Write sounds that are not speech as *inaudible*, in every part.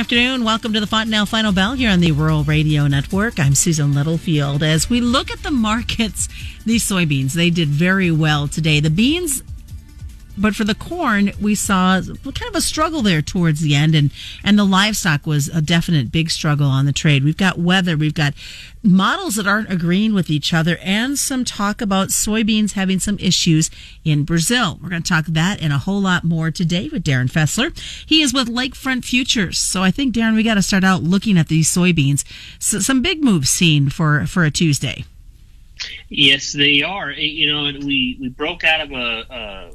afternoon. Welcome to the Fontanelle Final Bell here on the Rural Radio Network. I'm Susan Littlefield. As we look at the markets, these soybeans, they did very well today. The beans but for the corn, we saw kind of a struggle there towards the end, and and the livestock was a definite big struggle on the trade. We've got weather, we've got models that aren't agreeing with each other, and some talk about soybeans having some issues in Brazil. We're going to talk that and a whole lot more today with Darin Fessler. He is with Lakefront Futures, so I think Darin, we got to start out looking at these soybeans. So some big moves seen for for a Tuesday. Yes, they are. You know, we we broke out of a, a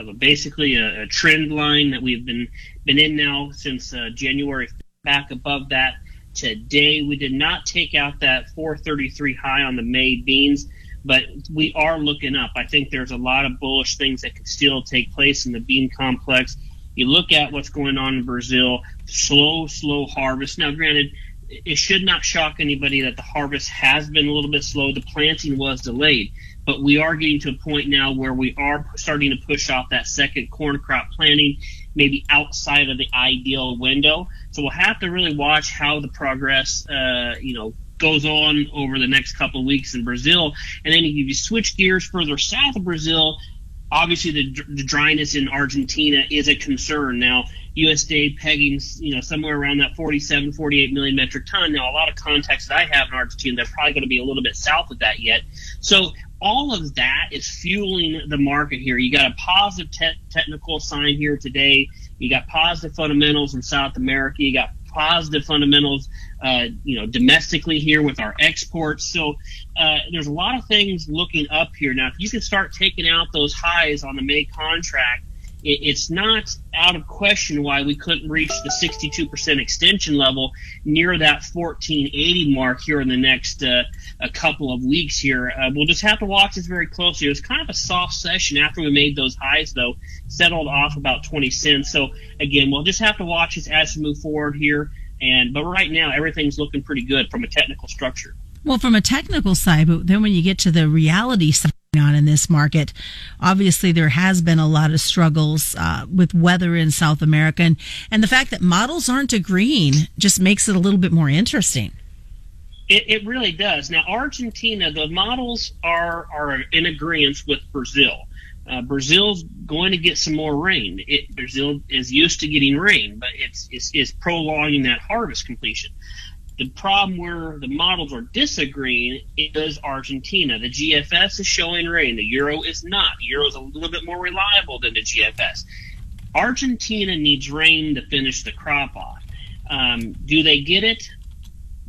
of a, basically a, a, trend line that we've been been in now since uh, January. Back above that today, we did not take out that 433 high on the May beans, but we are looking up. I think there's a lot of bullish things that could still take place in the bean complex. You look at what's going on in Brazil, slow, slow harvest. Now, granted, it should not shock anybody that the harvest has been a little bit slow. The planting was delayed but we are getting to a point now where we are starting to push off that second corn crop planting, maybe outside of the ideal window. So we'll have to really watch how the progress, uh, you know, goes on over the next couple of weeks in Brazil. And then if you switch gears further south of Brazil, obviously the, the dryness in Argentina is a concern. Now, USDA pegging, you know, somewhere around that 47, 48 million metric ton. Now, a lot of contacts that I have in Argentina, they're probably going to be a little bit south of that yet. So all of that is fueling the market here. You got a positive te- technical sign here today. You got positive fundamentals in South America. You got positive fundamentals, uh, you know, domestically here with our exports. So uh, there's a lot of things looking up here now. If you can start taking out those highs on the May contract it, it's not out of question why we couldn't reach the 62% extension level near that 1480 mark here in the next uh, a couple of weeks here. Uh, we'll just have to watch this very closely. It was kind of a soft session after we made those highs, though, settled off about 20 cents. So again, we'll just have to watch this as we move forward here. And but right now, everything's looking pretty good from a technical structure. Well, from a technical side, but then when you get to the reality side on in this market. Obviously, there has been a lot of struggles uh, with weather in South America, and, and the fact that models aren't agreeing just makes it a little bit more interesting. It, it really does. Now, Argentina, the models are are in agreement with Brazil. Uh, Brazil's going to get some more rain. It, Brazil is used to getting rain, but it's, it's, it's prolonging that harvest completion. The problem where the models are disagreeing is Argentina. The GFS is showing rain. The Euro is not. The Euro is a little bit more reliable than the GFS. Argentina needs rain to finish the crop off. Um, do they get it?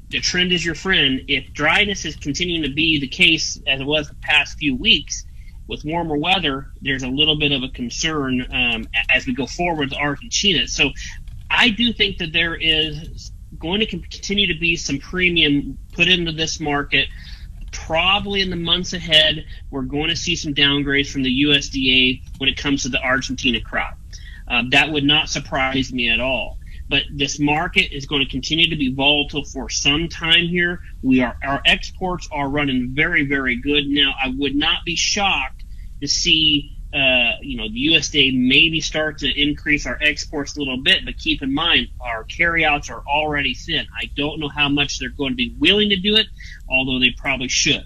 The trend is your friend. If dryness is continuing to be the case as it was the past few weeks, with warmer weather, there's a little bit of a concern um, as we go forward with Argentina. So I do think that there is going to continue to be some premium put into this market. Probably in the months ahead, we're going to see some downgrades from the USDA when it comes to the Argentina crop. Uh, that would not surprise me at all. But this market is going to continue to be volatile for some time here. We are our exports are running very very good now. I would not be shocked to see uh, you know, the USDA maybe start to increase our exports a little bit, but keep in mind our carryouts are already thin. I don't know how much they're going to be willing to do it, although they probably should.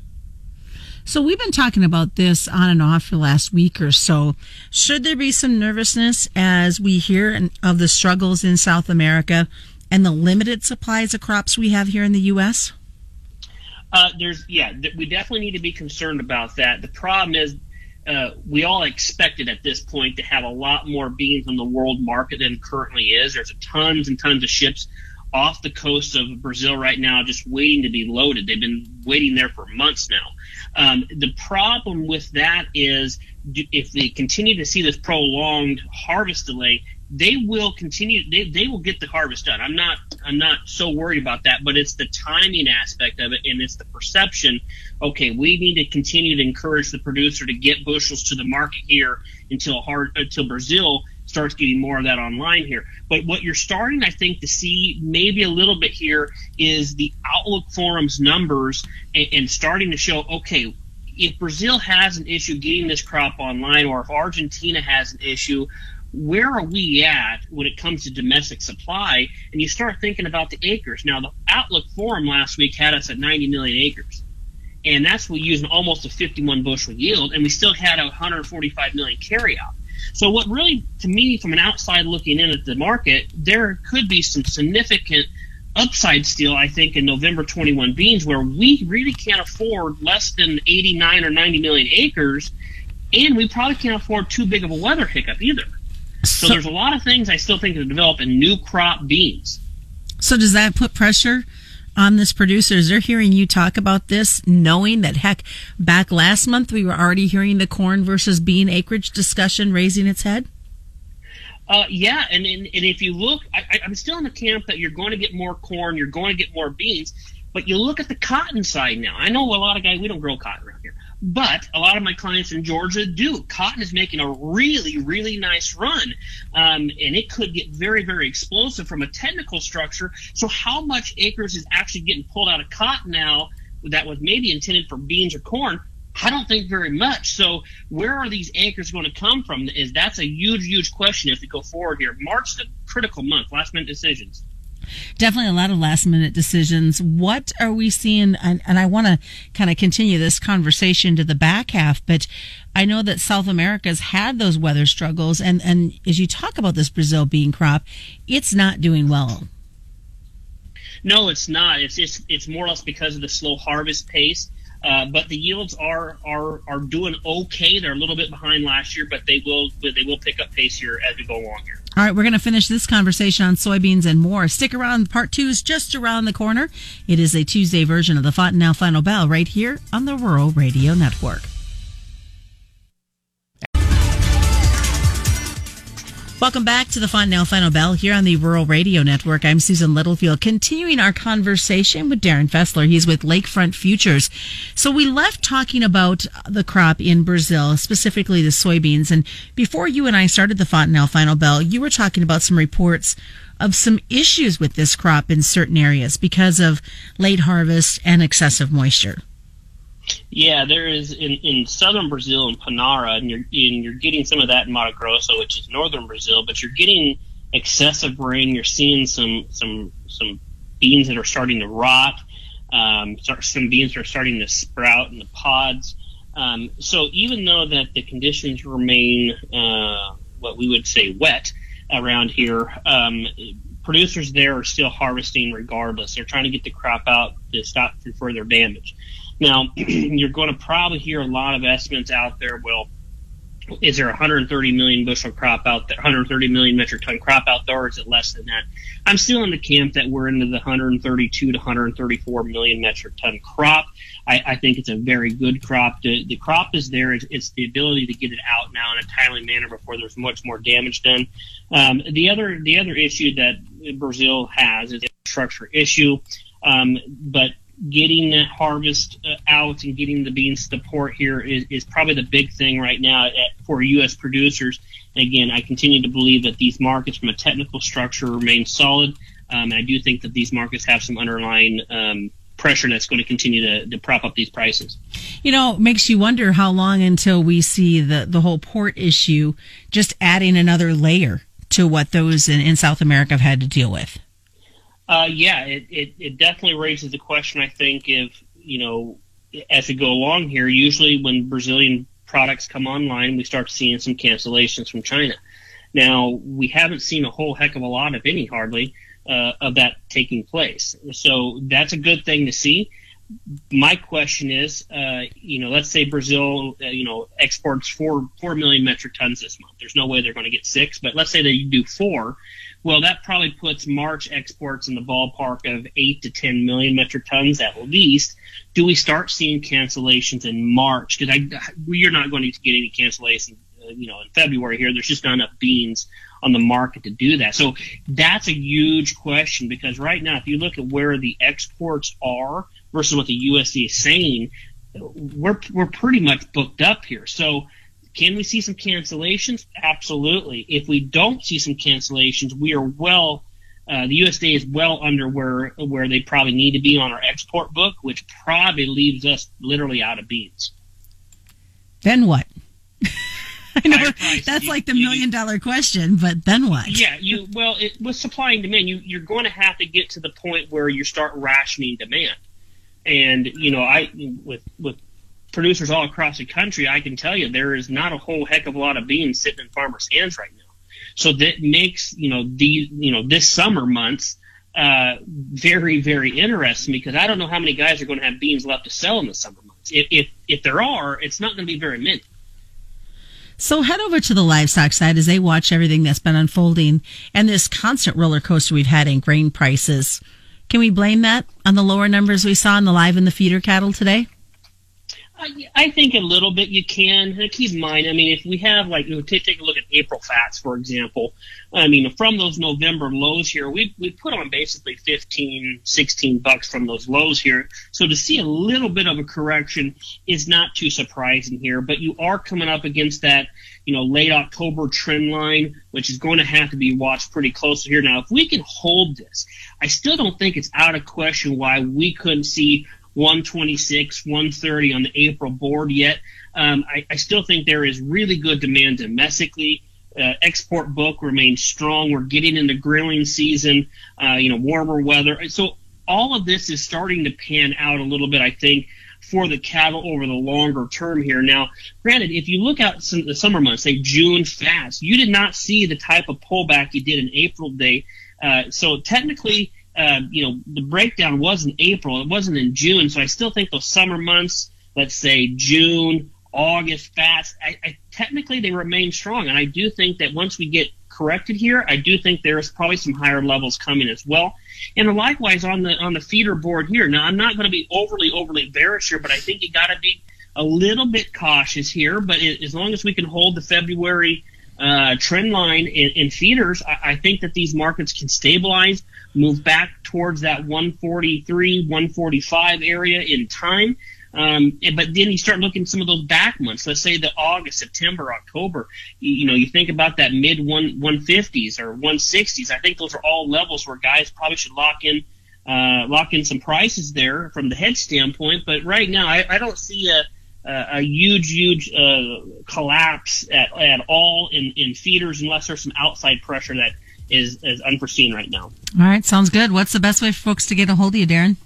So we've been talking about this on and off for the last week or so. Should there be some nervousness as we hear of the struggles in South America and the limited supplies of crops we have here in the U.S.? Uh, there's yeah, we definitely need to be concerned about that. The problem is uh, we all expected at this point to have a lot more beans on the world market than currently is. There's tons and tons of ships off the coast of Brazil right now, just waiting to be loaded. They've been waiting there for months now. Um, the problem with that is if they continue to see this prolonged harvest delay, they will continue they, they will get the harvest done. I'm not i'm not so worried about that but it's the timing aspect of it and it's the perception okay we need to continue to encourage the producer to get bushels to the market here until hard until brazil starts getting more of that online here. But what you're starting i think to see maybe a little bit here is the outlook forums numbers and, and starting to show okay if Brazil has an issue getting this crop online, or if Argentina has an issue, where are we at when it comes to domestic supply? And you start thinking about the acres. Now, the Outlook Forum last week had us at 90 million acres. And that's we using almost a 51 bushel yield, and we still had a 145 million carryout. So, what really, to me, from an outside looking in at the market, there could be some significant upside still, I think, in November 21 beans, where we really can't afford less than 89 or 90 million acres, and we probably can't afford too big of a weather hiccup either. So, so there's a lot of things I still think to develop in new crop beans. So does that put pressure on this producers? They're hearing you talk about this, knowing that heck, back last month we were already hearing the corn versus bean acreage discussion raising its head. Uh, yeah, and, and, and if you look, I, I'm still in the camp that you're going to get more corn, you're going to get more beans, but you look at the cotton side now. I know a lot of guys we don't grow cotton around here, but a lot of my clients in Georgia do. Cotton is making a really, really nice run, um, and it could get very, very explosive from a technical structure. So, how much acres is actually getting pulled out of cotton now that was maybe intended for beans or corn? I don't think very much. So where are these acres going to come from? Is that's a huge, huge question as we go forward here. March is a critical month, last minute decisions. Definitely a lot of last minute decisions. What are we seeing? And, and I want to kind of continue this conversation to the back half, but I know that South America's had those weather struggles. And, and as you talk about this Brazil bean crop, it's not doing well. No, it's not. It's just, it's more or less because of the slow harvest pace. Uh, but the yields are are are doing okay. They're a little bit behind last year, but they will they will pick up pace here as we go along here. All right, we're going to finish this conversation on soybeans and more. Stick around. Part two is just around the corner. It is a Tuesday version of the Fontanelle Final Bell right here on the Rural Radio Network. Welcome back to the Fontanelle Final Bell here on the Rural Radio Network. I'm Susan Littlefield, continuing our conversation with Darin Fessler. He's with Lakefront Futures. So we left talking about the crop in Brazil, specifically the soybeans. And before you and I started the Fontanelle Final Bell, you were talking about some reports of some issues with this crop in certain areas because of late harvest and excessive moisture. Yeah, there is in, in southern Brazil in Paraná, and you're and you're getting some of that in Mato Grosso, which is northern Brazil, but you're getting excessive rain. You're seeing some some some beans that are starting to rot. Um, some beans are starting to sprout in the pods. Um, so even though that the conditions remain uh, what we would say wet around here, um, producers there are still harvesting regardless. They're trying to get the crop out to stop from further damage. Now, *clears throat* you're going to probably hear a lot of estimates out there. Well, is there 130 million bushel crop out there, 130 million metric ton crop out there, or is it less than that? I'm still in the camp that we're into the 132 to 134 million metric ton crop. I, I think it's a very good crop. The, the crop is there. It's, it's, the ability to get it out now in a timely manner before there's much more damage done. Um, the other the other issue that Brazil has is a structure issue. Um, but getting that harvest uh, out and getting the beans to port here is, is probably the big thing right now at, for U.S. producers. And again, I continue to believe that these markets, from a technical structure, remain solid. Um, and I do think that these markets have some underlying um, pressure that's going to continue to, to prop up these prices. You know, makes you wonder how long until we see the, the whole port issue just adding another layer to what those in, in South America have had to deal with. Uh, yeah, it, it, it definitely raises the question. I think if you know, as we go along here, usually when Brazilian products come online, we start seeing some cancellations from China. Now we haven't seen a whole heck of a lot, if any, hardly, uh, of that taking place. So that's a good thing to see. My question is, uh, you know, let's say Brazil, uh, you know, exports four four million metric tons this month. There's no way they're going to get six, but let's say they do four well, that probably puts March exports in the ballpark of 8 to 10 million metric tons at least. Do we start seeing cancellations in March? Because we are not going to get any cancellations, uh, you know, in February here. There's just not enough beans on the market to do that. So that's a huge question because right now, if you look at where the exports are versus what the USDA is saying, we're we're pretty much booked up here. So can we see some cancellations? Absolutely. If we don't see some cancellations, we are well. Uh, the USDA is well under where where they probably need to be on our export book, which probably leaves us literally out of beans. Then what? *laughs* I know that's like the million dollar question, but then what? Yeah, you well, it, with supply and demand, you you're going to have to get to the point where you start rationing demand. And you know, I with with producers all across the country, I can tell you there is not a whole heck of a lot of beans sitting in farmers' hands right now. So that makes you know these you know this summer months uh, very very interesting because I don't know how many guys are going to have beans left to sell in the summer months. If if, if there are, it's not going to be very many. So head over to the livestock side as they watch everything that's been unfolding and this constant roller coaster we've had in grain prices. Can we blame that on the lower numbers we saw in the live and the feeder cattle today? I, think a little bit you can. Keep in mind, I mean, if we have like, take, take a look at April fats, for example. I mean, from those November lows here, we we put on basically 15, 16 bucks from those lows here. So to see a little bit of a correction is not too surprising here. But you are coming up against that, you know, late October trend line, which is going to have to be watched pretty closely here. Now, if we can hold this, I still don't think it's out of question why we couldn't see 126, 130 on the April board yet. Um, I, I, still think there is really good demand domestically. Uh, export book remains strong. We're getting into grilling season, uh, you know, warmer weather. So all of this is starting to pan out a little bit, I think, for the cattle over the longer term here. Now, granted, if you look at some, the summer months, say June fast, you did not see the type of pullback you did in April day. Uh, so technically, uh, you know, the breakdown was in April. It wasn't in June. So I still think those summer months, let's say June, August, fast, I, I, technically they remain strong. And I do think that once we get corrected here, I do think there is probably some higher levels coming as well. And likewise on the on the feeder board here. Now I'm not going to be overly overly bearish here, but I think you got to be a little bit cautious here. But as long as we can hold the February uh, trend line in, in feeders, I, I, think that these markets can stabilize, move back towards that 143, 145 area in time. Um, but then you start looking some of those back months. Let's say the August, September, October. You, you know, you think about that mid one 150s or 160s. I think those are all levels where guys probably should lock in uh, lock in some prices there from the head standpoint. But right now, I, I don't see a uh, a huge, huge uh, collapse at, at all in, in feeders unless there's some outside pressure that is, is unforeseen right now. All right, sounds good. What's the best way for folks to get a hold of you, Darin?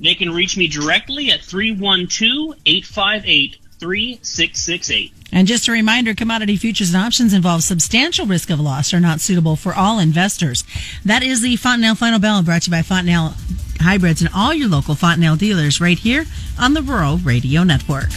They can reach me directly at 312 858 3668. And just a reminder, commodity futures and options involve substantial risk of loss are not suitable for all investors. That is the Fontanelle Final Bell brought to you by Fontanelle Hybrids and all your local Fontanelle dealers right here on the Rural Radio Network.